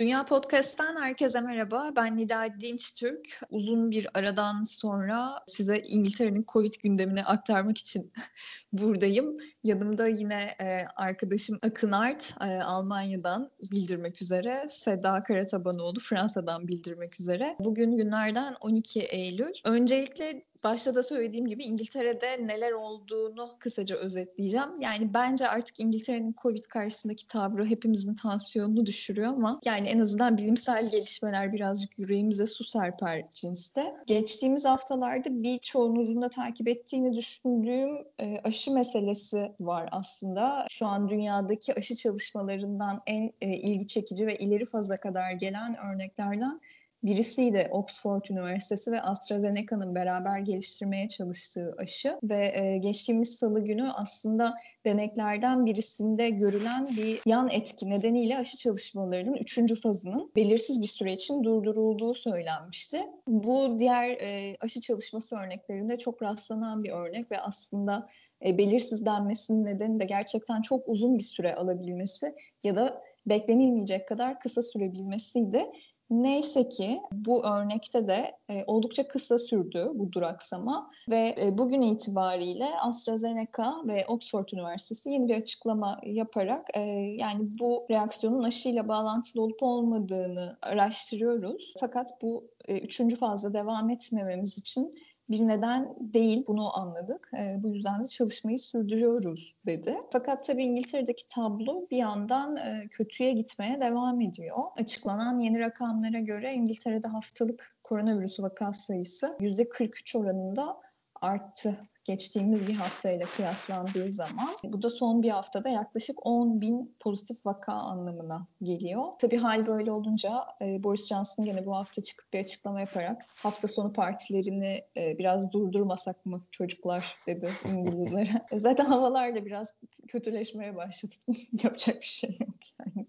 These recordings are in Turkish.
Dünya Podcast'ten herkese merhaba. Ben Nida Dinçtürk. Uzun bir aradan sonra size İngiltere'nin Covid gündemini aktarmak için buradayım. Yanımda yine e, arkadaşım Akın Art e, Almanya'dan bildirmek üzere, Seda Karatabanoğlu Fransa'dan bildirmek üzere. Bugün günlerden 12 Eylül. Öncelikle başta da söylediğim gibi İngiltere'de neler olduğunu kısaca özetleyeceğim. Yani bence artık İngiltere'nin Covid karşısındaki tavrı hepimizin tansiyonunu düşürüyor ama yani en azından bilimsel gelişmeler birazcık yüreğimize su serper cinste. Geçtiğimiz haftalarda birçoğunuzun da takip ettiğini düşündüğüm e, aşı meselesi var aslında. Şu an dünyadaki aşı çalışmalarından en e, ilgi çekici ve ileri faza kadar gelen örneklerden Birisiydi Oxford Üniversitesi ve AstraZeneca'nın beraber geliştirmeye çalıştığı aşı ve e, geçtiğimiz salı günü aslında deneklerden birisinde görülen bir yan etki nedeniyle aşı çalışmalarının üçüncü fazının belirsiz bir süre için durdurulduğu söylenmişti. Bu diğer e, aşı çalışması örneklerinde çok rastlanan bir örnek ve aslında e, belirsiz denmesinin nedeni de gerçekten çok uzun bir süre alabilmesi ya da beklenilmeyecek kadar kısa sürebilmesiydi. Neyse ki bu örnekte de e, oldukça kısa sürdü bu duraksama ve e, bugün itibariyle AstraZeneca ve Oxford Üniversitesi yeni bir açıklama yaparak e, yani bu reaksiyonun aşıyla bağlantılı olup olmadığını araştırıyoruz. Fakat bu e, üçüncü fazla devam etmememiz için bir neden değil bunu anladık. E, bu yüzden de çalışmayı sürdürüyoruz dedi. Fakat tabii İngiltere'deki tablo bir yandan e, kötüye gitmeye devam ediyor. Açıklanan yeni rakamlara göre İngiltere'de haftalık koronavirüs vaka sayısı %43 oranında arttı geçtiğimiz bir haftayla kıyaslandığı zaman. Bu da son bir haftada yaklaşık 10 bin pozitif vaka anlamına geliyor. Tabii hal böyle olunca e, Boris Johnson gene bu hafta çıkıp bir açıklama yaparak hafta sonu partilerini e, biraz durdurmasak mı çocuklar dedi İngilizlere. E, zaten havalar da biraz kötüleşmeye başladı. Yapacak bir şey yok yani.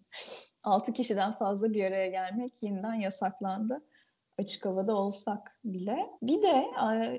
6 kişiden fazla bir araya gelmek yeniden yasaklandı açık havada olsak bile. Bir de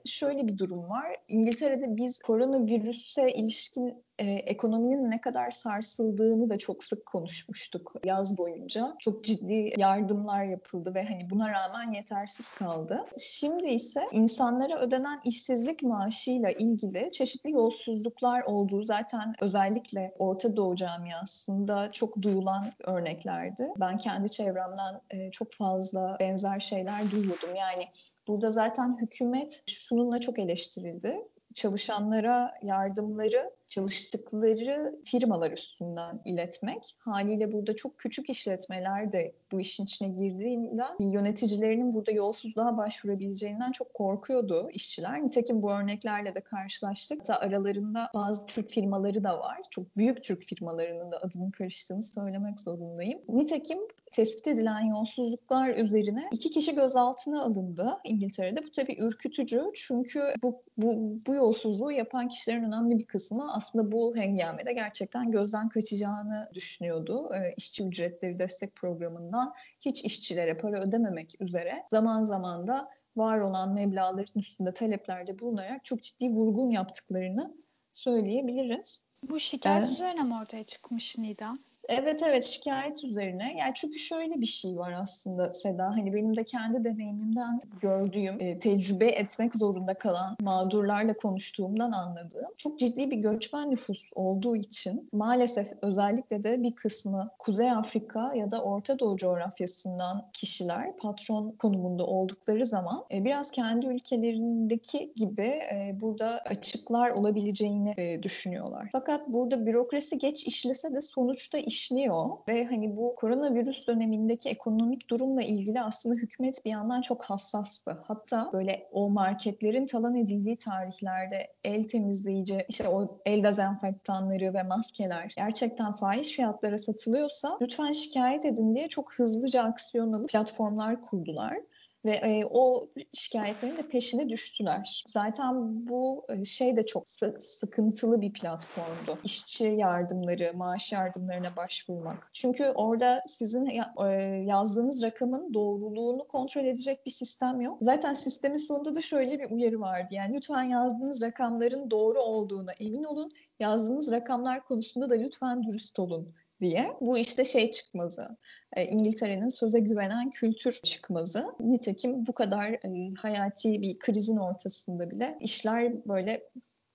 şöyle bir durum var. İngiltere'de biz koronavirüse ilişkin e, ekonominin ne kadar sarsıldığını da çok sık konuşmuştuk yaz boyunca. Çok ciddi yardımlar yapıldı ve hani buna rağmen yetersiz kaldı. Şimdi ise insanlara ödenen işsizlik maaşıyla ilgili çeşitli yolsuzluklar olduğu zaten özellikle Orta Doğu camiasında çok duyulan örneklerdi. Ben kendi çevremden e, çok fazla benzer şeyler duyuyordum. Yani burada zaten hükümet şununla çok eleştirildi çalışanlara yardımları çalıştıkları firmalar üstünden iletmek. Haliyle burada çok küçük işletmeler de bu işin içine girdiğinden yöneticilerinin burada yolsuzluğa başvurabileceğinden çok korkuyordu işçiler. Nitekim bu örneklerle de karşılaştık. Hatta aralarında bazı Türk firmaları da var. Çok büyük Türk firmalarının da adının karıştığını söylemek zorundayım. Nitekim tespit edilen yolsuzluklar üzerine iki kişi gözaltına alındı İngiltere'de. Bu tabii ürkütücü çünkü bu, bu, bu yolsuzluğu yapan kişilerin önemli bir kısmı aslında bu hengamede gerçekten gözden kaçacağını düşünüyordu. E, işçi ücretleri destek programından hiç işçilere para ödememek üzere zaman zaman da var olan meblağların üstünde taleplerde bulunarak çok ciddi vurgun yaptıklarını söyleyebiliriz. Bu şikayet ee, üzerine mi ortaya çıkmış Nida? Evet evet şikayet üzerine. Yani çünkü şöyle bir şey var aslında Seda. Hani benim de kendi deneyimimden gördüğüm, e, tecrübe etmek zorunda kalan mağdurlarla konuştuğumdan anladığım çok ciddi bir göçmen nüfus olduğu için maalesef özellikle de bir kısmı Kuzey Afrika ya da Orta Doğu coğrafyasından kişiler patron konumunda oldukları zaman e, biraz kendi ülkelerindeki gibi e, burada açıklar olabileceğini e, düşünüyorlar. Fakat burada bürokrasi geç işlese de sonuçta işliyor ve hani bu koronavirüs dönemindeki ekonomik durumla ilgili aslında hükümet bir yandan çok hassastı. Hatta böyle o marketlerin talan edildiği tarihlerde el temizleyici, işte o el dezenfektanları ve maskeler gerçekten fahiş fiyatlara satılıyorsa lütfen şikayet edin diye çok hızlıca aksiyon alıp platformlar kurdular. Ve e, o şikayetlerin de peşine düştüler. Zaten bu e, şey de çok sıkıntılı bir platformdu. İşçi yardımları, maaş yardımlarına başvurmak. Çünkü orada sizin e, yazdığınız rakamın doğruluğunu kontrol edecek bir sistem yok. Zaten sistemin sonunda da şöyle bir uyarı vardı. Yani lütfen yazdığınız rakamların doğru olduğuna emin olun. Yazdığınız rakamlar konusunda da lütfen dürüst olun diye. Bu işte şey çıkmazı, e, İngiltere'nin söze güvenen kültür çıkmazı. Nitekim bu kadar e, hayati bir krizin ortasında bile işler böyle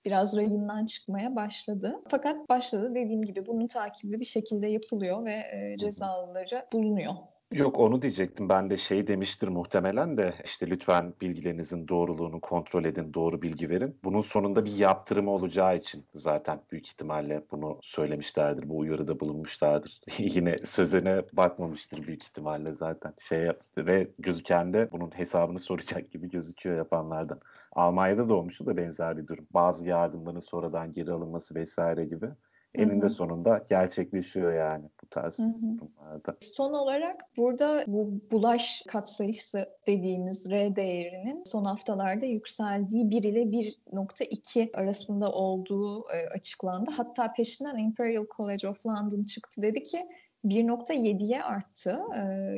biraz rayından çıkmaya başladı. Fakat başladı dediğim gibi bunun takibi bir şekilde yapılıyor ve e, cezalıları bulunuyor. Yok onu diyecektim. Ben de şey demiştir muhtemelen de işte lütfen bilgilerinizin doğruluğunu kontrol edin, doğru bilgi verin. Bunun sonunda bir yaptırımı olacağı için zaten büyük ihtimalle bunu söylemişlerdir. Bu uyarıda bulunmuşlardır. Yine sözüne bakmamıştır büyük ihtimalle zaten. Şey yaptı ve gözüken de bunun hesabını soracak gibi gözüküyor yapanlardan. Almanya'da da olmuştu da benzer bir durum. Bazı yardımların sonradan geri alınması vesaire gibi eninde Hı-hı. sonunda gerçekleşiyor yani tarz Hı-hı. durumlarda. Son olarak burada bu bulaş katsayısı dediğimiz R değerinin son haftalarda yükseldiği 1 ile 1.2 arasında olduğu e, açıklandı. Hatta peşinden Imperial College of London çıktı dedi ki 1.7'ye arttı.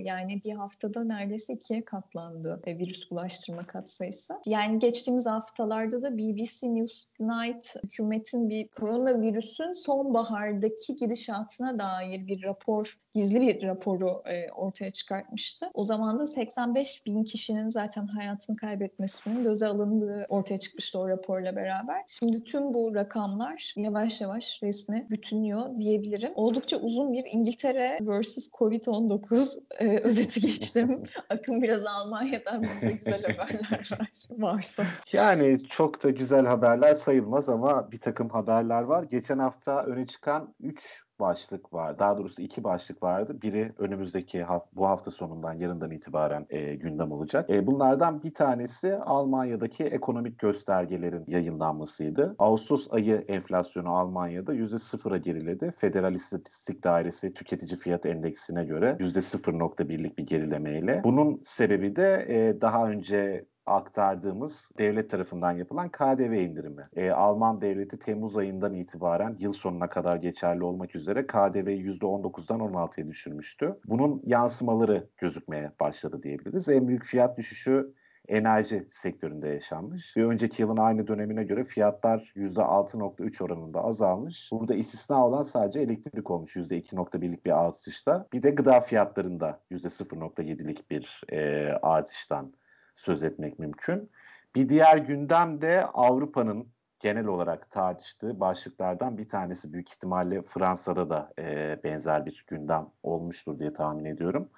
yani bir haftada neredeyse ikiye katlandı virüs bulaştırma katsayısı. Yani geçtiğimiz haftalarda da BBC Newsnight hükümetin bir koronavirüsün sonbahardaki gidişatına dair bir rapor, gizli bir raporu ortaya çıkartmıştı. O zaman da 85 bin kişinin zaten hayatını kaybetmesinin göze alındığı ortaya çıkmıştı o raporla beraber. Şimdi tüm bu rakamlar yavaş yavaş resmi bütünlüyor diyebilirim. Oldukça uzun bir İngiltere İngiltere vs. Covid-19 e, özeti geçtim. Akın biraz Almanya'dan bize güzel haberler var, varsa. Yani çok da güzel haberler sayılmaz ama bir takım haberler var. Geçen hafta öne çıkan 3 başlık var. Daha doğrusu iki başlık vardı. Biri önümüzdeki bu hafta sonundan yarından itibaren e, gündem olacak. E, bunlardan bir tanesi Almanya'daki ekonomik göstergelerin yayınlanmasıydı. Ağustos ayı enflasyonu Almanya'da %0'a geriledi. Federal İstatistik Dairesi tüketici fiyat endeksine göre %0.1'lik bir gerilemeyle. Bunun sebebi de e, daha önce aktardığımız devlet tarafından yapılan KDV indirimi. E, Alman devleti Temmuz ayından itibaren yıl sonuna kadar geçerli olmak üzere KDV'yi %19'dan 16'ya düşürmüştü. Bunun yansımaları gözükmeye başladı diyebiliriz. En büyük fiyat düşüşü enerji sektöründe yaşanmış. Bir önceki yılın aynı dönemine göre fiyatlar %6.3 oranında azalmış. Burada istisna olan sadece elektrik olmuş %2.1'lik bir artışta. Bir de gıda fiyatlarında %0.7'lik bir e, artıştan söz etmek mümkün. Bir diğer gündem de Avrupa'nın genel olarak tartıştığı başlıklardan bir tanesi büyük ihtimalle Fransa'da da e, benzer bir gündem olmuştur diye tahmin ediyorum.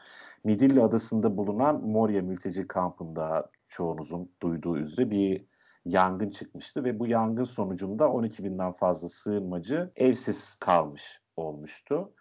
Midilli Adası'nda bulunan Moria mülteci kampında çoğunuzun duyduğu üzere bir yangın çıkmıştı ve bu yangın sonucunda 12 binden fazla sığınmacı evsiz kalmış olmuştu.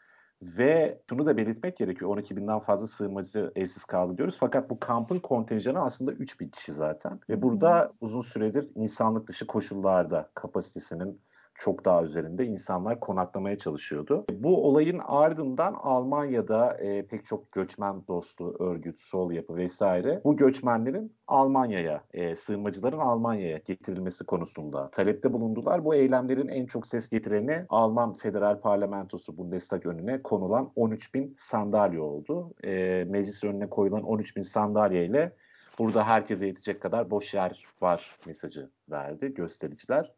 Ve şunu da belirtmek gerekiyor. 12 binden fazla sığınmacı evsiz kaldı diyoruz. Fakat bu kampın kontenjanı aslında 3 bin kişi zaten. Ve burada uzun süredir insanlık dışı koşullarda kapasitesinin çok daha üzerinde insanlar konaklamaya çalışıyordu. Bu olayın ardından Almanya'da e, pek çok göçmen dostu örgüt, sol yapı vesaire bu göçmenlerin Almanya'ya, e, sığınmacıların Almanya'ya getirilmesi konusunda talepte bulundular. Bu eylemlerin en çok ses getireni Alman Federal Parlamentosu Bundestag önüne konulan 13 bin sandalye oldu. E, meclis önüne koyulan 13 bin sandalye ile burada herkese yetecek kadar boş yer var mesajı verdi göstericiler.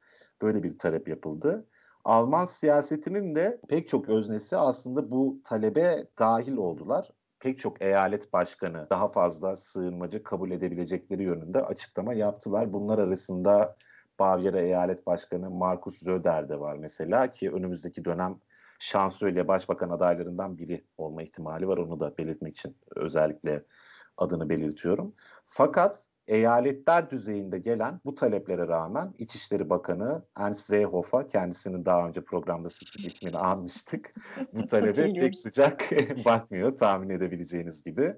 Böyle bir talep yapıldı. Alman siyasetinin de pek çok öznesi aslında bu talebe dahil oldular. Pek çok eyalet başkanı daha fazla sığınmacı kabul edebilecekleri yönünde açıklama yaptılar. Bunlar arasında Bavyera Eyalet Başkanı Markus Söder de var mesela ki önümüzdeki dönem şansölye başbakan adaylarından biri olma ihtimali var. Onu da belirtmek için özellikle adını belirtiyorum. Fakat eyaletler düzeyinde gelen bu taleplere rağmen İçişleri Bakanı Ernst Seehofer kendisinin daha önce programda sık sık ismini anmıştık. bu talebe pek sıcak bakmıyor tahmin edebileceğiniz gibi.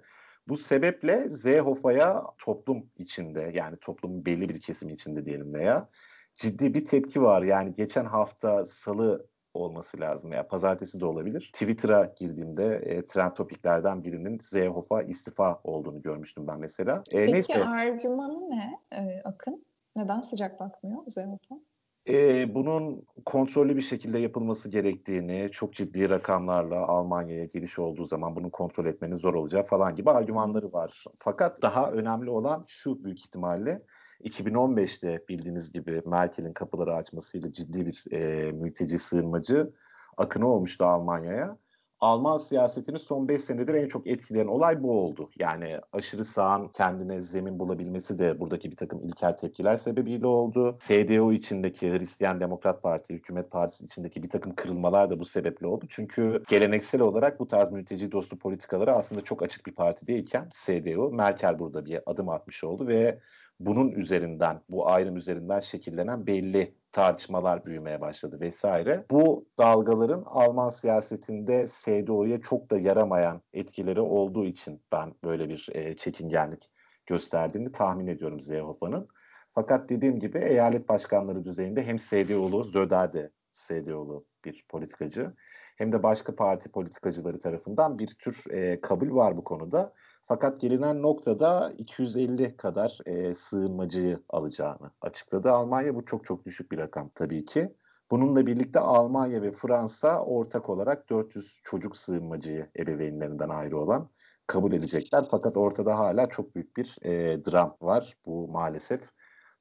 Bu sebeple Seehofer'a toplum içinde yani toplumun belli bir kesimi içinde diyelim veya ciddi bir tepki var. Yani geçen hafta salı olması lazım. Ya pazartesi de olabilir. Twitter'a girdiğimde e, trend topiklerden birinin Zeyhof'a istifa olduğunu görmüştüm ben mesela. E, Peki neyse. argümanı ne e, Akın? Neden sıcak bakmıyor Zeyhof'a? E, bunun kontrollü bir şekilde yapılması gerektiğini, çok ciddi rakamlarla Almanya'ya giriş olduğu zaman bunun kontrol etmenin zor olacağı falan gibi argümanları var. Fakat daha önemli olan şu büyük ihtimalle 2015'te bildiğiniz gibi Merkel'in kapıları açmasıyla ciddi bir e, mülteci sığınmacı akını olmuştu Almanya'ya. Alman siyasetini son 5 senedir en çok etkileyen olay bu oldu. Yani aşırı sağın kendine zemin bulabilmesi de buradaki bir takım ilkel tepkiler sebebiyle oldu. CDU içindeki Hristiyan Demokrat Parti, Hükümet Partisi içindeki bir takım kırılmalar da bu sebeple oldu. Çünkü geleneksel olarak bu tarz mülteci dostu politikaları aslında çok açık bir parti değilken CDU, Merkel burada bir adım atmış oldu ve bunun üzerinden, bu ayrım üzerinden şekillenen belli tartışmalar büyümeye başladı vesaire. Bu dalgaların Alman siyasetinde CDU'ya çok da yaramayan etkileri olduğu için ben böyle bir e, çekingenlik gösterdiğini tahmin ediyorum Zeyhofa'nın. Fakat dediğim gibi eyalet başkanları düzeyinde hem CDU'lu, Zöder de CDU'lu bir politikacı hem de başka parti politikacıları tarafından bir tür e, kabul var bu konuda. Fakat gelinen noktada 250 kadar e, sığınmacıyı alacağını açıkladı Almanya. Bu çok çok düşük bir rakam tabii ki. Bununla birlikte Almanya ve Fransa ortak olarak 400 çocuk sığınmacıyı ebeveynlerinden ayrı olan kabul edecekler. Fakat ortada hala çok büyük bir e, dram var. Bu maalesef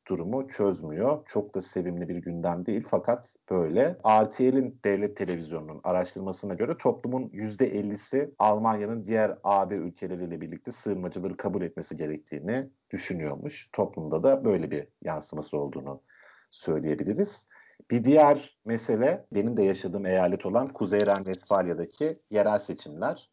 durumu çözmüyor. Çok da sevimli bir gündem değil fakat böyle. RTL'in devlet televizyonunun araştırmasına göre toplumun %50'si Almanya'nın diğer AB ülkeleriyle birlikte sığınmacıları kabul etmesi gerektiğini düşünüyormuş. Toplumda da böyle bir yansıması olduğunu söyleyebiliriz. Bir diğer mesele benim de yaşadığım eyalet olan Kuzey Ren-Vesfalya'daki yerel seçimler.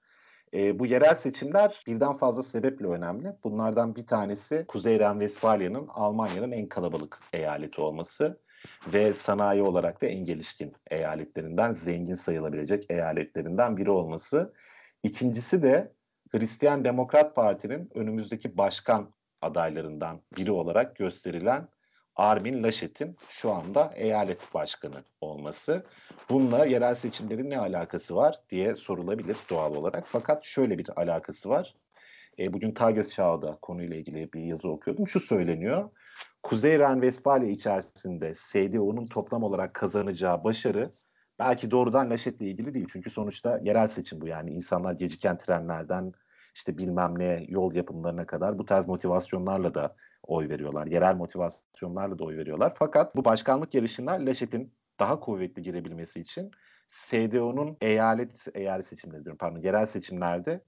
E, bu yerel seçimler birden fazla sebeple önemli. Bunlardan bir tanesi Kuzey Ren-Vesfalya'nın Almanya'nın en kalabalık eyaleti olması ve sanayi olarak da en gelişkin eyaletlerinden, zengin sayılabilecek eyaletlerinden biri olması. İkincisi de Hristiyan Demokrat Parti'nin önümüzdeki başkan adaylarından biri olarak gösterilen Armin Laschet'in şu anda eyalet başkanı olması. Bununla yerel seçimlerin ne alakası var diye sorulabilir doğal olarak. Fakat şöyle bir alakası var. E, bugün Tagesschau'da konuyla ilgili bir yazı okuyordum. Şu söyleniyor. Kuzey Ren-Vesfalya içerisinde CDU'nun toplam olarak kazanacağı başarı belki doğrudan Laschet'le ilgili değil. Çünkü sonuçta yerel seçim bu yani. insanlar geciken trenlerden işte bilmem ne yol yapımlarına kadar bu tarz motivasyonlarla da oy veriyorlar. Yerel motivasyonlarla da oy veriyorlar. Fakat bu başkanlık yarışına Laschet'in daha kuvvetli girebilmesi için CDU'nun eyalet eyalet seçimleri diyorum pardon yerel seçimlerde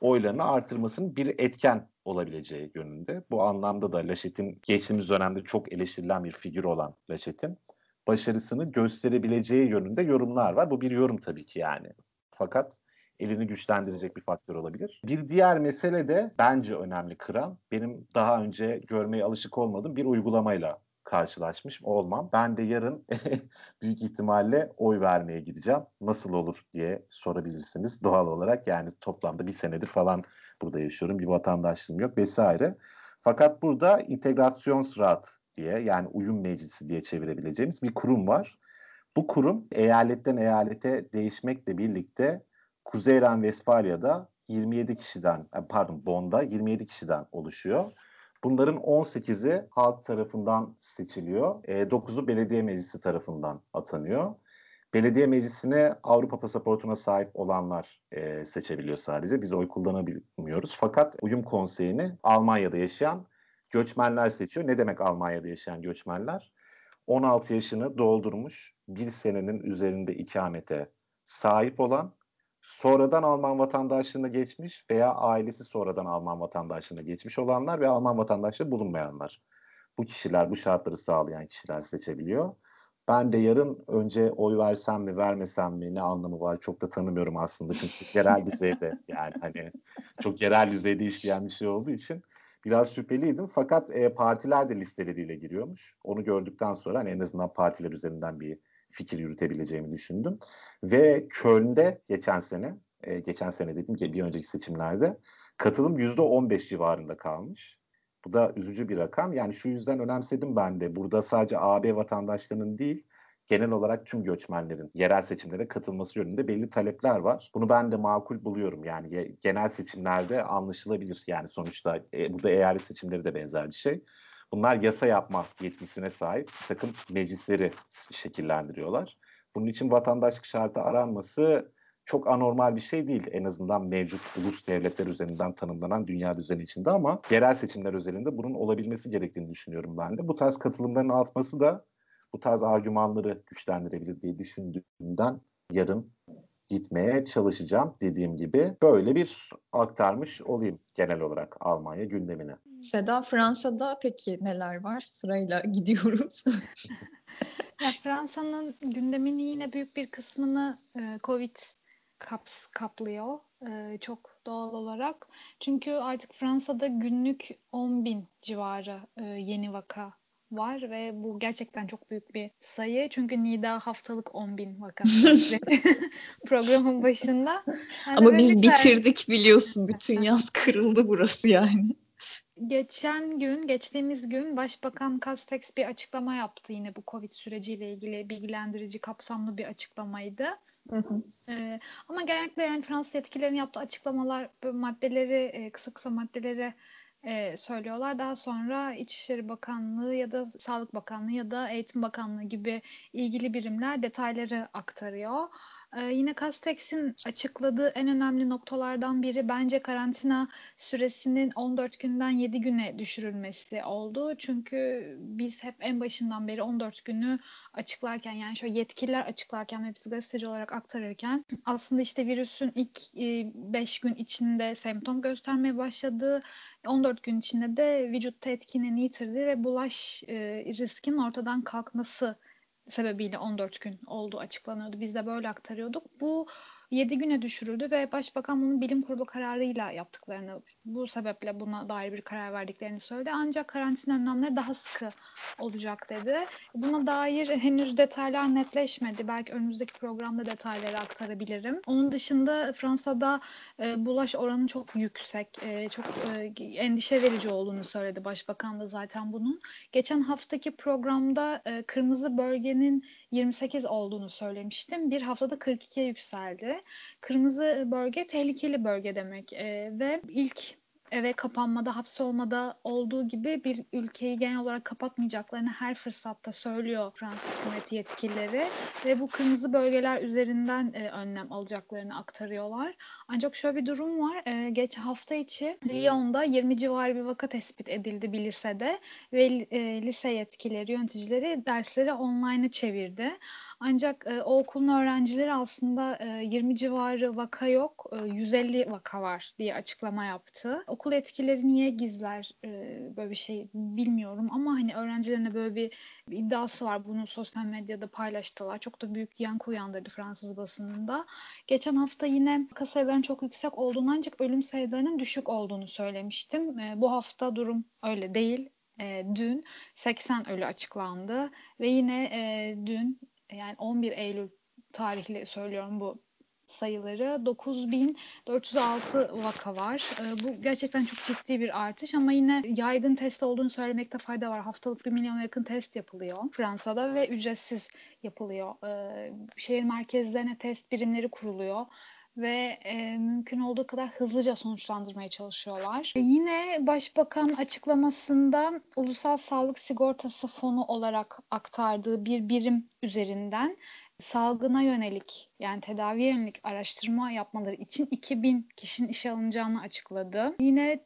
oylarını artırmasının bir etken olabileceği yönünde. Bu anlamda da Laschet'in geçtiğimiz dönemde çok eleştirilen bir figür olan Laschet'in başarısını gösterebileceği yönünde yorumlar var. Bu bir yorum tabii ki yani. Fakat elini güçlendirecek bir faktör olabilir. Bir diğer mesele de bence önemli kıran, benim daha önce görmeye alışık olmadığım bir uygulamayla karşılaşmış olmam. Ben de yarın büyük ihtimalle oy vermeye gideceğim. Nasıl olur diye sorabilirsiniz doğal olarak. Yani toplamda bir senedir falan burada yaşıyorum. Bir vatandaşlığım yok vesaire. Fakat burada integrasyonsrat diye yani uyum meclisi diye çevirebileceğimiz bir kurum var. Bu kurum eyaletten eyalete değişmekle birlikte Kuzey Ren-Vesfalya'da 27 kişiden, pardon Bonn'da 27 kişiden oluşuyor. Bunların 18'i halk tarafından seçiliyor. E, 9'u belediye meclisi tarafından atanıyor. Belediye meclisine Avrupa pasaportuna sahip olanlar e, seçebiliyor sadece. Biz oy kullanamıyoruz. Fakat uyum konseyini Almanya'da yaşayan göçmenler seçiyor. Ne demek Almanya'da yaşayan göçmenler? 16 yaşını doldurmuş, bir senenin üzerinde ikamete sahip olan sonradan Alman vatandaşlığına geçmiş veya ailesi sonradan Alman vatandaşlığına geçmiş olanlar ve Alman vatandaşlığı bulunmayanlar. Bu kişiler, bu şartları sağlayan kişiler seçebiliyor. Ben de yarın önce oy versem mi vermesem mi ne anlamı var çok da tanımıyorum aslında çünkü yerel düzeyde yani hani çok yerel düzeyde işleyen bir şey olduğu için biraz şüpheliydim. Fakat e, partiler de listeleriyle giriyormuş. Onu gördükten sonra hani en azından partiler üzerinden bir fikir yürütebileceğimi düşündüm. Ve Köln'de geçen sene, e, geçen sene dedim ki bir önceki seçimlerde katılım %15 civarında kalmış. Bu da üzücü bir rakam. Yani şu yüzden önemsedim ben de. Burada sadece AB vatandaşlarının değil, genel olarak tüm göçmenlerin yerel seçimlere katılması yönünde belli talepler var. Bunu ben de makul buluyorum. Yani genel seçimlerde anlaşılabilir. Yani sonuçta e, burada eyalet seçimleri de benzer bir şey. Bunlar yasa yapma yetkisine sahip takım meclisleri şekillendiriyorlar. Bunun için vatandaşlık şartı aranması çok anormal bir şey değil en azından mevcut ulus devletler üzerinden tanımlanan dünya düzeni içinde ama yerel seçimler özelinde bunun olabilmesi gerektiğini düşünüyorum ben de. Bu tarz katılımların artması da bu tarz argümanları güçlendirebilir diye düşündüğümden yarın gitmeye çalışacağım dediğim gibi. Böyle bir aktarmış olayım genel olarak Almanya gündemine. Seda Fransa'da peki neler var? Sırayla gidiyoruz. ya Fransa'nın gündeminin yine büyük bir kısmını e, Covid kaps kaplıyor e, çok doğal olarak. Çünkü artık Fransa'da günlük 10 bin civarı e, yeni vaka var ve bu gerçekten çok büyük bir sayı. Çünkü Nida haftalık 10 bin vaka programın başında. Yani Ama biz bitirdik biliyorsun. Bütün yaz kırıldı burası yani. Geçen gün, geçtiğimiz gün Başbakan Castex bir açıklama yaptı yine bu Covid süreciyle ilgili bilgilendirici, kapsamlı bir açıklamaydı. Hı hı. Ee, ama genellikle yani Fransız yetkililerin yaptığı açıklamalar maddeleri, kısa kısa maddeleri e, söylüyorlar. Daha sonra İçişleri Bakanlığı ya da Sağlık Bakanlığı ya da Eğitim Bakanlığı gibi ilgili birimler detayları aktarıyor. Ee, yine Castex'in açıkladığı en önemli noktalardan biri bence karantina süresinin 14 günden 7 güne düşürülmesi oldu. Çünkü biz hep en başından beri 14 günü açıklarken yani şöyle yetkililer açıklarken biz gazeteci olarak aktarırken aslında işte virüsün ilk 5 gün içinde semptom göstermeye başladığı 14 gün içinde de vücutta etkinliğini yitirdi ve bulaş e, riskinin ortadan kalkması sebebiyle 14 gün olduğu açıklanıyordu. Biz de böyle aktarıyorduk. Bu 7 güne düşürüldü ve Başbakan bunun bilim kurulu kararıyla yaptıklarını, bu sebeple buna dair bir karar verdiklerini söyledi. Ancak karantina önlemleri daha sıkı olacak dedi. Buna dair henüz detaylar netleşmedi. Belki önümüzdeki programda detayları aktarabilirim. Onun dışında Fransa'da e, bulaş oranı çok yüksek, e, çok e, endişe verici olduğunu söyledi Başbakan da zaten bunun. Geçen haftaki programda e, kırmızı bölgenin 28 olduğunu söylemiştim. Bir haftada 42'ye yükseldi. Kırmızı bölge tehlikeli bölge demek e, ve ilk eve kapanmada, hapsolmada olduğu gibi bir ülkeyi genel olarak kapatmayacaklarını her fırsatta söylüyor Fransız hükümeti yetkilileri ve bu kırmızı bölgeler üzerinden e, önlem alacaklarını aktarıyorlar. Ancak şöyle bir durum var. E, geç hafta içi Lyon'da 20 civarı bir vaka tespit edildi bir lisede ve e, lise yetkilileri, yöneticileri dersleri online'a çevirdi. Ancak e, o okulun öğrencileri aslında e, 20 civarı vaka yok, e, 150 vaka var diye açıklama yaptı. Okul etkileri niye gizler e, böyle bir şey bilmiyorum ama hani öğrencilerine böyle bir, bir iddiası var. Bunu sosyal medyada paylaştılar. Çok da büyük yankı uyandırdı Fransız basınında. Geçen hafta yine vaka sayılarının çok yüksek olduğunu ancak ölüm sayılarının düşük olduğunu söylemiştim. E, bu hafta durum öyle değil. E, dün 80 ölü açıklandı ve yine e, dün yani 11 Eylül tarihli söylüyorum bu sayıları 9406 vaka var. bu gerçekten çok ciddi bir artış ama yine yaygın test olduğunu söylemekte fayda var. Haftalık bir milyona yakın test yapılıyor Fransa'da ve ücretsiz yapılıyor. şehir merkezlerine test birimleri kuruluyor ve e, mümkün olduğu kadar hızlıca sonuçlandırmaya çalışıyorlar. E, yine Başbakan açıklamasında Ulusal Sağlık Sigortası Fonu olarak aktardığı bir birim üzerinden salgına yönelik yani tedaviye yönelik araştırma yapmaları için 2000 kişinin işe alınacağını açıkladı. Yine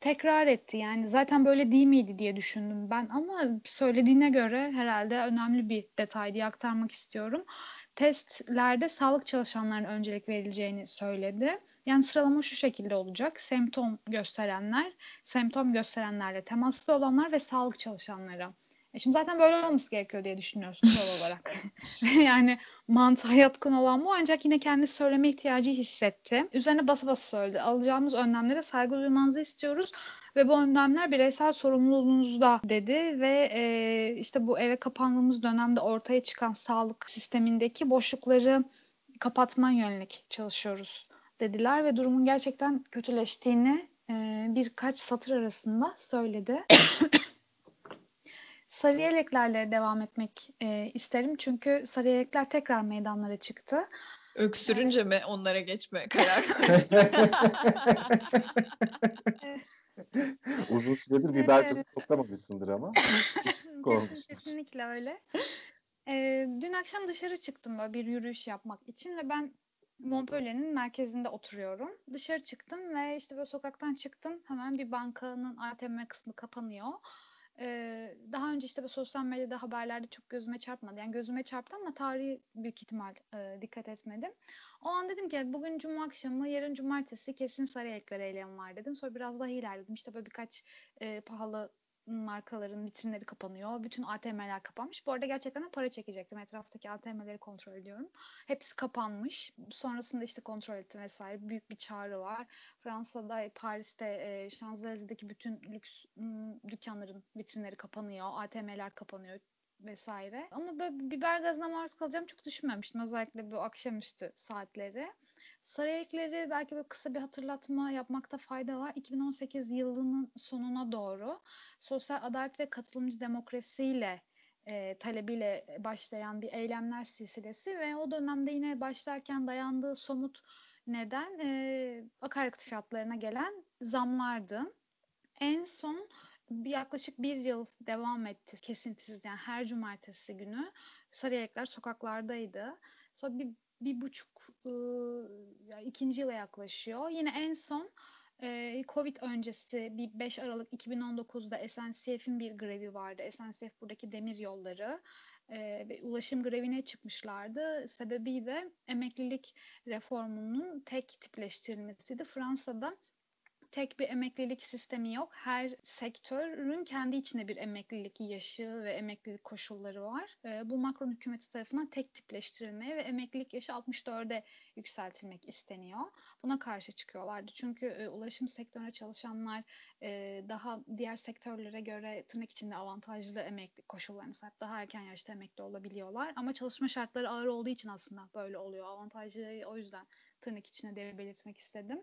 tekrar etti yani zaten böyle değil miydi diye düşündüm ben ama söylediğine göre herhalde önemli bir detay diye aktarmak istiyorum. Testlerde sağlık çalışanlarına öncelik verileceğini söyledi. Yani sıralama şu şekilde olacak. Semptom gösterenler, semptom gösterenlerle temaslı olanlar ve sağlık çalışanları. E şimdi zaten böyle olması gerekiyor diye düşünüyorsun doğal olarak. yani mantığa yatkın olan bu ancak yine kendisi söyleme ihtiyacı hissetti. Üzerine basa basa söyledi. Alacağımız önlemlere saygı duymanızı istiyoruz ve bu önlemler bireysel sorumluluğunuzda dedi ve e, işte bu eve kapandığımız dönemde ortaya çıkan sağlık sistemindeki boşlukları kapatma yönelik çalışıyoruz dediler ve durumun gerçekten kötüleştiğini e, birkaç satır arasında söyledi. Sarı yeleklerle devam etmek e, isterim çünkü sarı yelekler tekrar meydanlara çıktı. Öksürünce mi onlara geçme karar Uzun süredir biber gazı toplamamışsındır ama. Kesinlikle öyle. Ee, dün akşam dışarı çıktım böyle bir yürüyüş yapmak için ve ben Montpellier'in merkezinde oturuyorum. Dışarı çıktım ve işte böyle sokaktan çıktım. Hemen bir bankanın ATM kısmı kapanıyor. Ee, daha önce işte böyle sosyal medyada haberlerde çok gözüme çarpmadı. Yani gözüme çarptı ama tarihi büyük ihtimal e, dikkat etmedim. O an dedim ki bugün cuma akşamı, yarın cumartesi kesin Sarıyerlikler eylemi var dedim. Sonra biraz daha ilerledim. İşte böyle birkaç e, pahalı markaların vitrinleri kapanıyor. Bütün ATM'ler kapanmış. Bu arada gerçekten de para çekecektim. Etraftaki ATM'leri kontrol ediyorum. Hepsi kapanmış. Sonrasında işte kontrol ettim vesaire. Büyük bir çağrı var. Fransa'da, Paris'te, e, Şanzelize'deki bütün lüks m, dükkanların vitrinleri kapanıyor. ATM'ler kapanıyor vesaire. Ama böyle biber gazına maruz kalacağım çok düşünmemiştim. Özellikle bu akşamüstü saatleri. Sarıyerlikleri belki böyle kısa bir hatırlatma yapmakta fayda var. 2018 yılının sonuna doğru sosyal adalet ve katılımcı demokrasiyle e, talebiyle başlayan bir eylemler silsilesi ve o dönemde yine başlarken dayandığı somut neden e, akaryakıt fiyatlarına gelen zamlardı. En son bir yaklaşık bir yıl devam etti kesintisiz yani her cumartesi günü Sarıyerlikler sokaklardaydı. Sonra bir bir buçuk e, ikinci yıla yaklaşıyor. Yine en son e, Covid öncesi bir 5 Aralık 2019'da SNCF'in bir grevi vardı. SNCF buradaki demir yolları e, ve ulaşım grevine çıkmışlardı. Sebebi de emeklilik reformunun tek tipleştirilmesiydi. Fransa'da tek bir emeklilik sistemi yok. Her sektörün kendi içinde bir emeklilik yaşı ve emeklilik koşulları var. E, bu Macron hükümeti tarafından tek tipleştirilmeye ve emeklilik yaşı 64'e yükseltilmek isteniyor. Buna karşı çıkıyorlardı. Çünkü e, ulaşım sektörüne çalışanlar e, daha diğer sektörlere göre tırnak içinde avantajlı emeklilik koşullarına sahip. Daha erken yaşta emekli olabiliyorlar. Ama çalışma şartları ağır olduğu için aslında böyle oluyor. Avantajlı o yüzden tırnak içine de belirtmek istedim.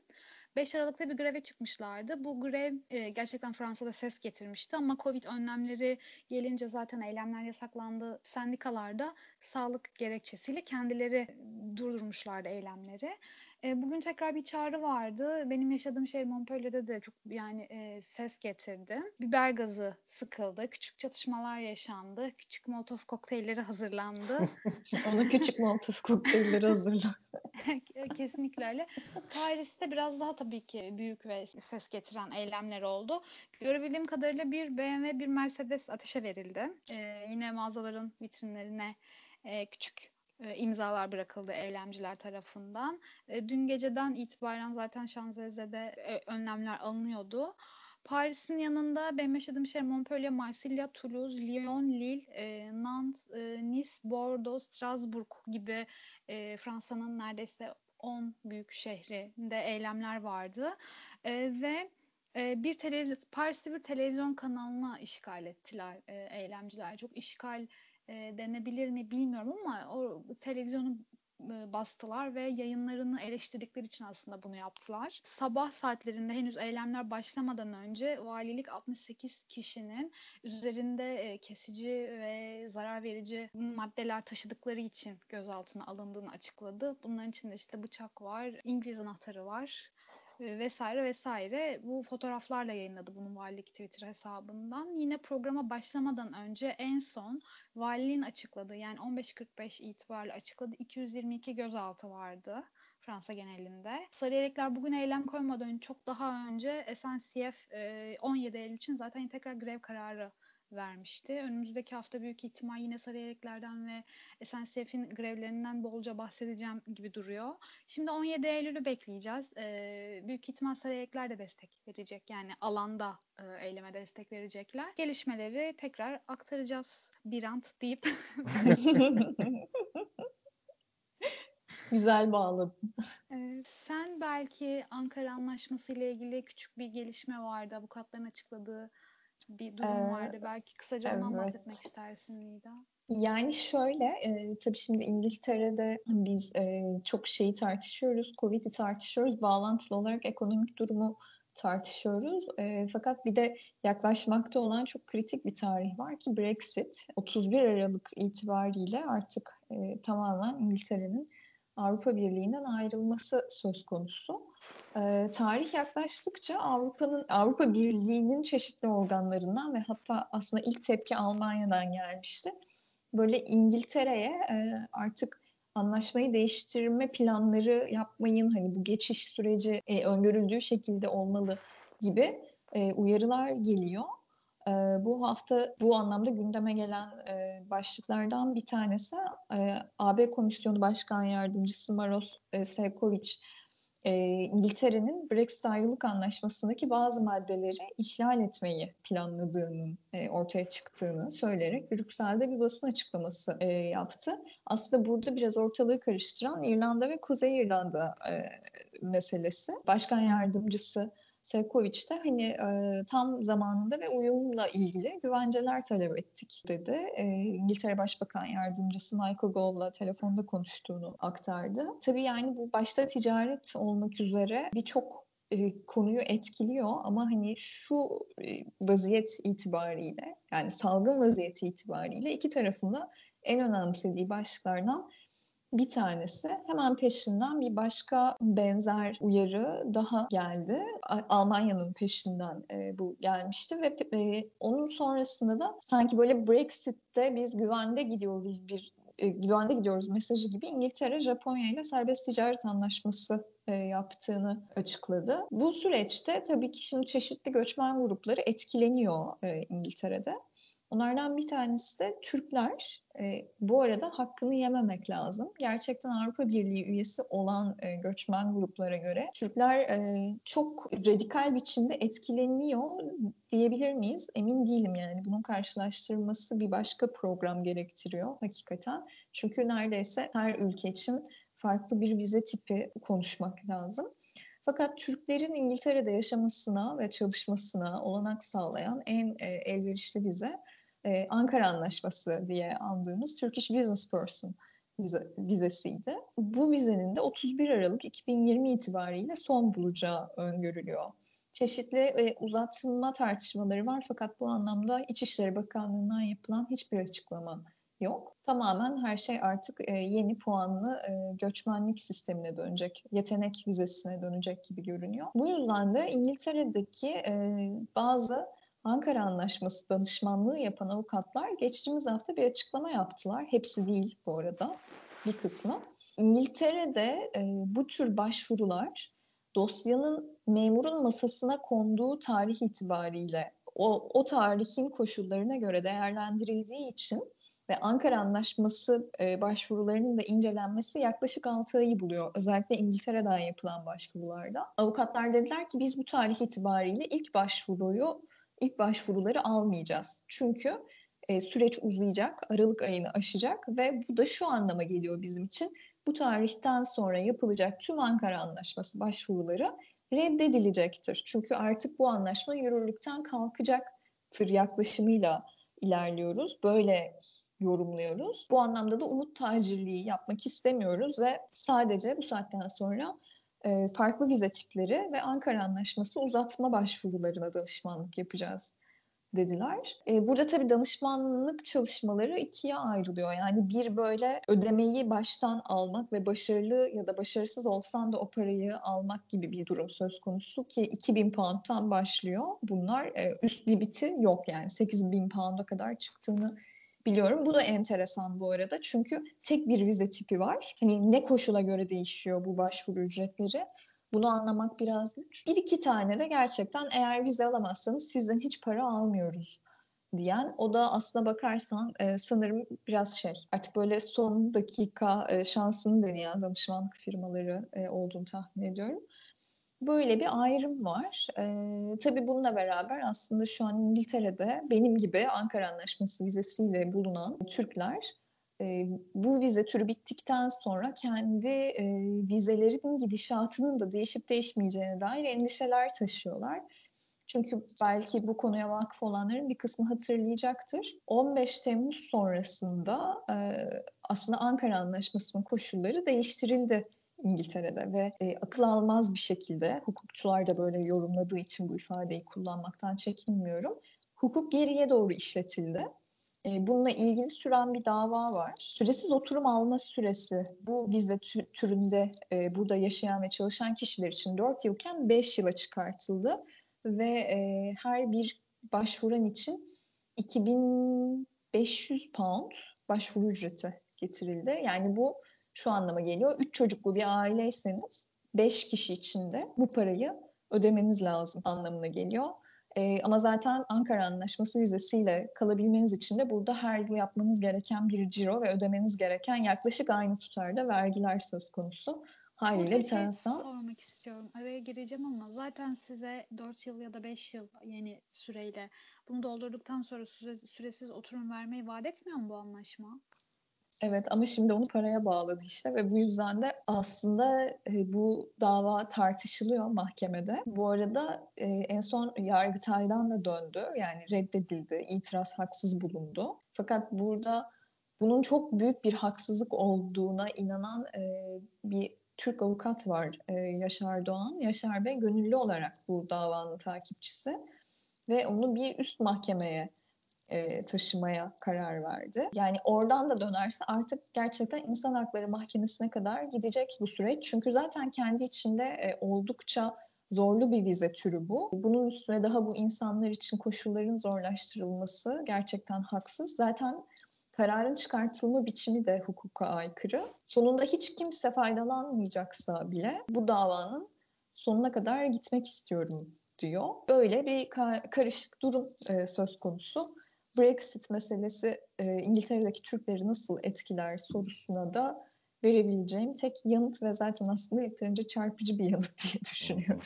5 Aralık'ta bir greve çıkmışlardı. Bu grev e, gerçekten Fransa'da ses getirmişti ama Covid önlemleri gelince zaten eylemler yasaklandı. Sendikalarda sağlık gerekçesiyle kendileri durdurmuşlardı eylemleri. E, bugün tekrar bir çağrı vardı. Benim yaşadığım şehir Montpellier'de de çok yani e, ses getirdi. Biber gazı sıkıldı. Küçük çatışmalar yaşandı. Küçük molotof kokteylleri hazırlandı. Ona küçük molotof kokteylleri hazırlandı. Kesinlikle öyle. Paris'te biraz daha tabii ki büyük ve ses getiren eylemler oldu. Görebildiğim kadarıyla bir BMW, bir Mercedes ateşe verildi. Ee, yine mağazaların vitrinlerine e, küçük e, imzalar bırakıldı eylemciler tarafından. E, dün geceden itibaren zaten Şanzelize'de e, önlemler alınıyordu. Paris'in yanında benim yaşadığım şehir Montpellier, Marsilya, Toulouse, Lyon, Lille, e, Nantes, e, Nice, Bordeaux, Strasbourg gibi Fransa'nın neredeyse 10 büyük şehrinde eylemler vardı. Ve bir televizyon Paris'te bir televizyon kanalına işgal ettiler eylemciler. Çok işgal e, denebilir mi bilmiyorum ama o televizyonu bastılar ve yayınlarını eleştirdikleri için aslında bunu yaptılar. Sabah saatlerinde henüz eylemler başlamadan önce valilik 68 kişinin üzerinde kesici ve zarar verici maddeler taşıdıkları için gözaltına alındığını açıkladı. Bunların içinde işte bıçak var, İngiliz anahtarı var, vesaire vesaire bu fotoğraflarla yayınladı bunu valilik Twitter hesabından. Yine programa başlamadan önce en son valiliğin açıkladığı yani 15.45 itibariyle açıkladığı 222 gözaltı vardı. Fransa genelinde. Sarıyerlikler bugün eylem koymadan çok daha önce SNCF 17 Eylül için zaten tekrar grev kararı vermişti. Önümüzdeki hafta büyük ihtimal yine Sarıyerliklerden ve SNCF'in grevlerinden bolca bahsedeceğim gibi duruyor. Şimdi 17 Eylül'ü bekleyeceğiz. Ee, büyük ihtimal Sarıyerlikler de destek verecek. Yani alanda e, eyleme destek verecekler. Gelişmeleri tekrar aktaracağız bir ant deyip. Güzel bağladın. Ee, sen belki Ankara Anlaşması ile ilgili küçük bir gelişme vardı. Avukatların açıkladığı bir durum ee, vardı. Belki kısaca ondan evet. bahsetmek istersin Nida. Yani şöyle, e, tabii şimdi İngiltere'de biz e, çok şeyi tartışıyoruz, Covid'i tartışıyoruz. Bağlantılı olarak ekonomik durumu tartışıyoruz. E, fakat bir de yaklaşmakta olan çok kritik bir tarih var ki Brexit. 31 Aralık itibariyle artık e, tamamen İngiltere'nin Avrupa Birliği'nden ayrılması söz konusu. E, tarih yaklaştıkça Avrupa'nın Avrupa Birliği'nin çeşitli organlarından ve hatta aslında ilk tepki Almanya'dan gelmişti. Böyle İngiltere'ye e, artık anlaşmayı değiştirme planları yapmayın hani bu geçiş süreci e, öngörüldüğü şekilde olmalı gibi e, uyarılar geliyor. Bu hafta bu anlamda gündeme gelen başlıklardan bir tanesi AB Komisyonu Başkan Yardımcısı Maros e, İngiltere'nin Brexit ayrılık anlaşmasındaki bazı maddeleri ihlal etmeyi planladığının ortaya çıktığını söyleyerek Brüksel'de bir basın açıklaması yaptı. Aslında burada biraz ortalığı karıştıran İrlanda ve Kuzey İrlanda meselesi. Başkan yardımcısı Sevkovic de hani e, tam zamanında ve uyumla ilgili güvenceler talep ettik dedi. E, İngiltere Başbakan Yardımcısı Michael Gove'la telefonda konuştuğunu aktardı. Tabii yani bu başta ticaret olmak üzere birçok e, konuyu etkiliyor ama hani şu e, vaziyet itibariyle yani salgın vaziyeti itibariyle iki tarafında en önemsediği başlıklardan bir tanesi. Hemen peşinden bir başka benzer uyarı daha geldi. Almanya'nın peşinden e, bu gelmişti ve e, onun sonrasında da sanki böyle Brexit'te biz güvende gidiyoruz bir e, güvende gidiyoruz mesajı gibi İngiltere Japonya ile serbest ticaret anlaşması e, yaptığını açıkladı. Bu süreçte tabii ki şimdi çeşitli göçmen grupları etkileniyor e, İngiltere'de. Onlardan bir tanesi de Türkler. E, bu arada hakkını yememek lazım. Gerçekten Avrupa Birliği üyesi olan e, göçmen gruplara göre Türkler e, çok radikal biçimde etkileniyor diyebilir miyiz? Emin değilim yani. Bunun karşılaştırılması bir başka program gerektiriyor hakikaten. Çünkü neredeyse her ülke için farklı bir vize tipi konuşmak lazım. Fakat Türklerin İngiltere'de yaşamasına ve çalışmasına olanak sağlayan en e, elverişli vize e, Ankara Anlaşması diye andığımız Turkish Business Person vize, vizesiydi. Bu vizenin de 31 Aralık 2020 itibariyle son bulacağı öngörülüyor. Çeşitli e, uzatılma tartışmaları var fakat bu anlamda İçişleri Bakanlığı'ndan yapılan hiçbir açıklama yok. Tamamen her şey artık e, yeni puanlı e, göçmenlik sistemine dönecek, yetenek vizesine dönecek gibi görünüyor. Bu yüzden de İngiltere'deki e, bazı Ankara Anlaşması danışmanlığı yapan avukatlar geçtiğimiz hafta bir açıklama yaptılar. Hepsi değil bu arada, bir kısmı. İngiltere'de e, bu tür başvurular dosyanın memurun masasına konduğu tarih itibariyle o, o tarihin koşullarına göre değerlendirildiği için ve Ankara Anlaşması e, başvurularının da incelenmesi yaklaşık 6 ayı buluyor. Özellikle İngiltere'den yapılan başvurularda. Avukatlar dediler ki biz bu tarih itibariyle ilk başvuruyu ilk başvuruları almayacağız. Çünkü e, süreç uzayacak, Aralık ayını aşacak ve bu da şu anlama geliyor bizim için. Bu tarihten sonra yapılacak tüm Ankara Anlaşması başvuruları reddedilecektir. Çünkü artık bu anlaşma yürürlükten kalkacaktır yaklaşımıyla ilerliyoruz. Böyle yorumluyoruz. Bu anlamda da umut tacirliği yapmak istemiyoruz ve sadece bu saatten sonra e, farklı vize tipleri ve Ankara Anlaşması uzatma başvurularına danışmanlık yapacağız dediler. E, burada tabii danışmanlık çalışmaları ikiye ayrılıyor. Yani bir böyle ödemeyi baştan almak ve başarılı ya da başarısız olsan da o parayı almak gibi bir durum söz konusu ki 2000 pound'tan başlıyor. Bunlar e, üst limiti yok yani 8000 pound'a kadar çıktığını biliyorum. Bu da enteresan bu arada. Çünkü tek bir vize tipi var. Hani ne koşula göre değişiyor bu başvuru ücretleri? Bunu anlamak biraz güç. Bir iki tane de gerçekten eğer vize alamazsanız sizden hiç para almıyoruz diyen. O da aslına bakarsan e, sanırım biraz şey artık böyle son dakika e, şansını deneyen danışmanlık firmaları e, olduğunu tahmin ediyorum. Böyle bir ayrım var. Ee, tabii bununla beraber aslında şu an İngiltere'de benim gibi Ankara Anlaşması vizesiyle bulunan Türkler e, bu vize türü bittikten sonra kendi e, vizelerin gidişatının da değişip değişmeyeceğine dair endişeler taşıyorlar. Çünkü belki bu konuya vakıf olanların bir kısmı hatırlayacaktır. 15 Temmuz sonrasında e, aslında Ankara Anlaşması'nın koşulları değiştirildi İngiltere'de ve e, akıl almaz bir şekilde hukukçular da böyle yorumladığı için bu ifadeyi kullanmaktan çekinmiyorum. Hukuk geriye doğru işletildi. E, bununla ilgili süren bir dava var. Süresiz oturum alma süresi bu vize türünde e, burada yaşayan ve çalışan kişiler için 4 yılken 5 yıla çıkartıldı ve e, her bir başvuran için 2500 pound başvuru ücreti getirildi. Yani bu şu anlama geliyor. Üç çocuklu bir aileyseniz beş kişi içinde bu parayı ödemeniz lazım anlamına geliyor. Ee, ama zaten Ankara Anlaşması vizesiyle kalabilmeniz için de burada her yıl yapmanız gereken bir ciro ve ödemeniz gereken yaklaşık aynı tutarda vergiler söz konusu. Haliyle bir şey taraftan... sormak istiyorum. Araya gireceğim ama zaten size 4 yıl ya da 5 yıl yeni süreyle bunu doldurduktan sonra süre, süresiz oturum vermeyi vaat etmiyor mu bu anlaşma? Evet ama şimdi onu paraya bağladı işte ve bu yüzden de aslında bu dava tartışılıyor mahkemede. Bu arada en son Yargıtay'dan da döndü. Yani reddedildi, itiraz haksız bulundu. Fakat burada bunun çok büyük bir haksızlık olduğuna inanan bir Türk avukat var Yaşar Doğan. Yaşar Bey gönüllü olarak bu davanın takipçisi ve onu bir üst mahkemeye e, taşımaya karar verdi. Yani oradan da dönerse artık gerçekten insan hakları mahkemesine kadar gidecek bu süreç. Çünkü zaten kendi içinde e, oldukça zorlu bir vize türü bu. Bunun üstüne daha bu insanlar için koşulların zorlaştırılması gerçekten haksız. Zaten kararın çıkartılma biçimi de hukuka aykırı. Sonunda hiç kimse faydalanmayacaksa bile bu davanın sonuna kadar gitmek istiyorum diyor. Böyle bir karışık durum söz konusu. Brexit meselesi e, İngiltere'deki Türkleri nasıl etkiler sorusuna da verebileceğim tek yanıt ve zaten aslında yeterince çarpıcı bir yanıt diye düşünüyorum.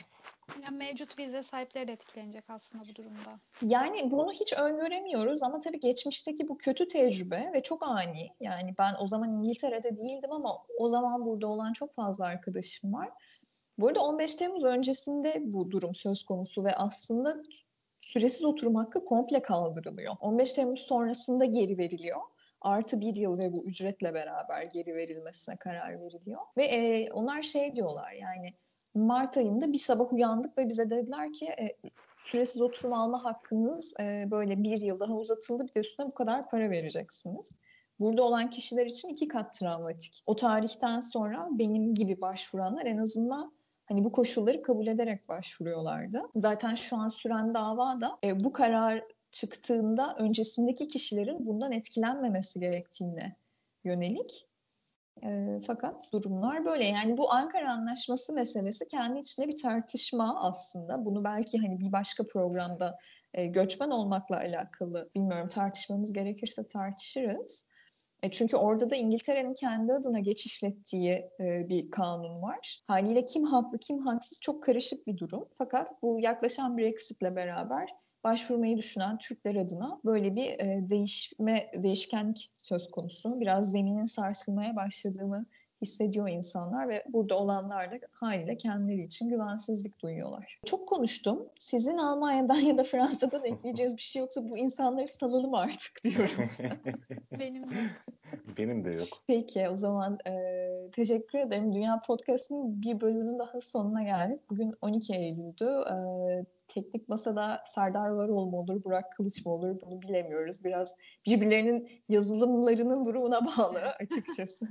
Yani mevcut vize sahipleri de etkilenecek aslında bu durumda. Yani bunu hiç öngöremiyoruz ama tabii geçmişteki bu kötü tecrübe ve çok ani. Yani ben o zaman İngiltere'de değildim ama o zaman burada olan çok fazla arkadaşım var. Bu arada 15 Temmuz öncesinde bu durum söz konusu ve aslında süresiz oturum hakkı komple kaldırılıyor. 15 Temmuz sonrasında geri veriliyor. Artı bir yıl ve bu ücretle beraber geri verilmesine karar veriliyor. Ve e, onlar şey diyorlar yani Mart ayında bir sabah uyandık ve bize dediler ki e, süresiz oturum alma hakkınız e, böyle bir yıl daha uzatıldı bir de üstüne bu kadar para vereceksiniz. Burada olan kişiler için iki kat travmatik. O tarihten sonra benim gibi başvuranlar en azından hani bu koşulları kabul ederek başvuruyorlardı. Zaten şu an süren dava da e, bu karar çıktığında öncesindeki kişilerin bundan etkilenmemesi gerektiğine yönelik. E, fakat durumlar böyle. Yani bu Ankara Anlaşması meselesi kendi içinde bir tartışma aslında. Bunu belki hani bir başka programda e, göçmen olmakla alakalı bilmiyorum tartışmamız gerekirse tartışırız. E çünkü orada da İngiltere'nin kendi adına geçişlettiği e, bir kanun var. Haliyle kim haklı kim haksız çok karışık bir durum. Fakat bu yaklaşan Brexit'le beraber başvurmayı düşünen Türkler adına böyle bir e, değişme değişkenlik söz konusu. Biraz zeminin sarsılmaya başladığını hissediyor insanlar ve burada olanlar da haliyle kendileri için güvensizlik duyuyorlar. Çok konuştum. Sizin Almanya'dan ya da Fransa'dan ekleyeceğiz bir şey yoksa bu insanları salalım artık diyorum. Benim de. Benim de yok. Peki o zaman e, teşekkür ederim. Dünya Podcast'ın bir bölümünün daha sonuna geldik. Bugün 12 Eylül'dü. E, teknik masada Serdar Varol mu olur, Burak Kılıç mı olur bunu bilemiyoruz. Biraz birbirlerinin yazılımlarının durumuna bağlı açıkçası.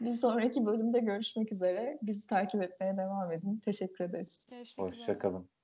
bir sonraki bölümde görüşmek üzere. Bizi takip etmeye devam edin. Teşekkür ederiz. Hoşçakalın.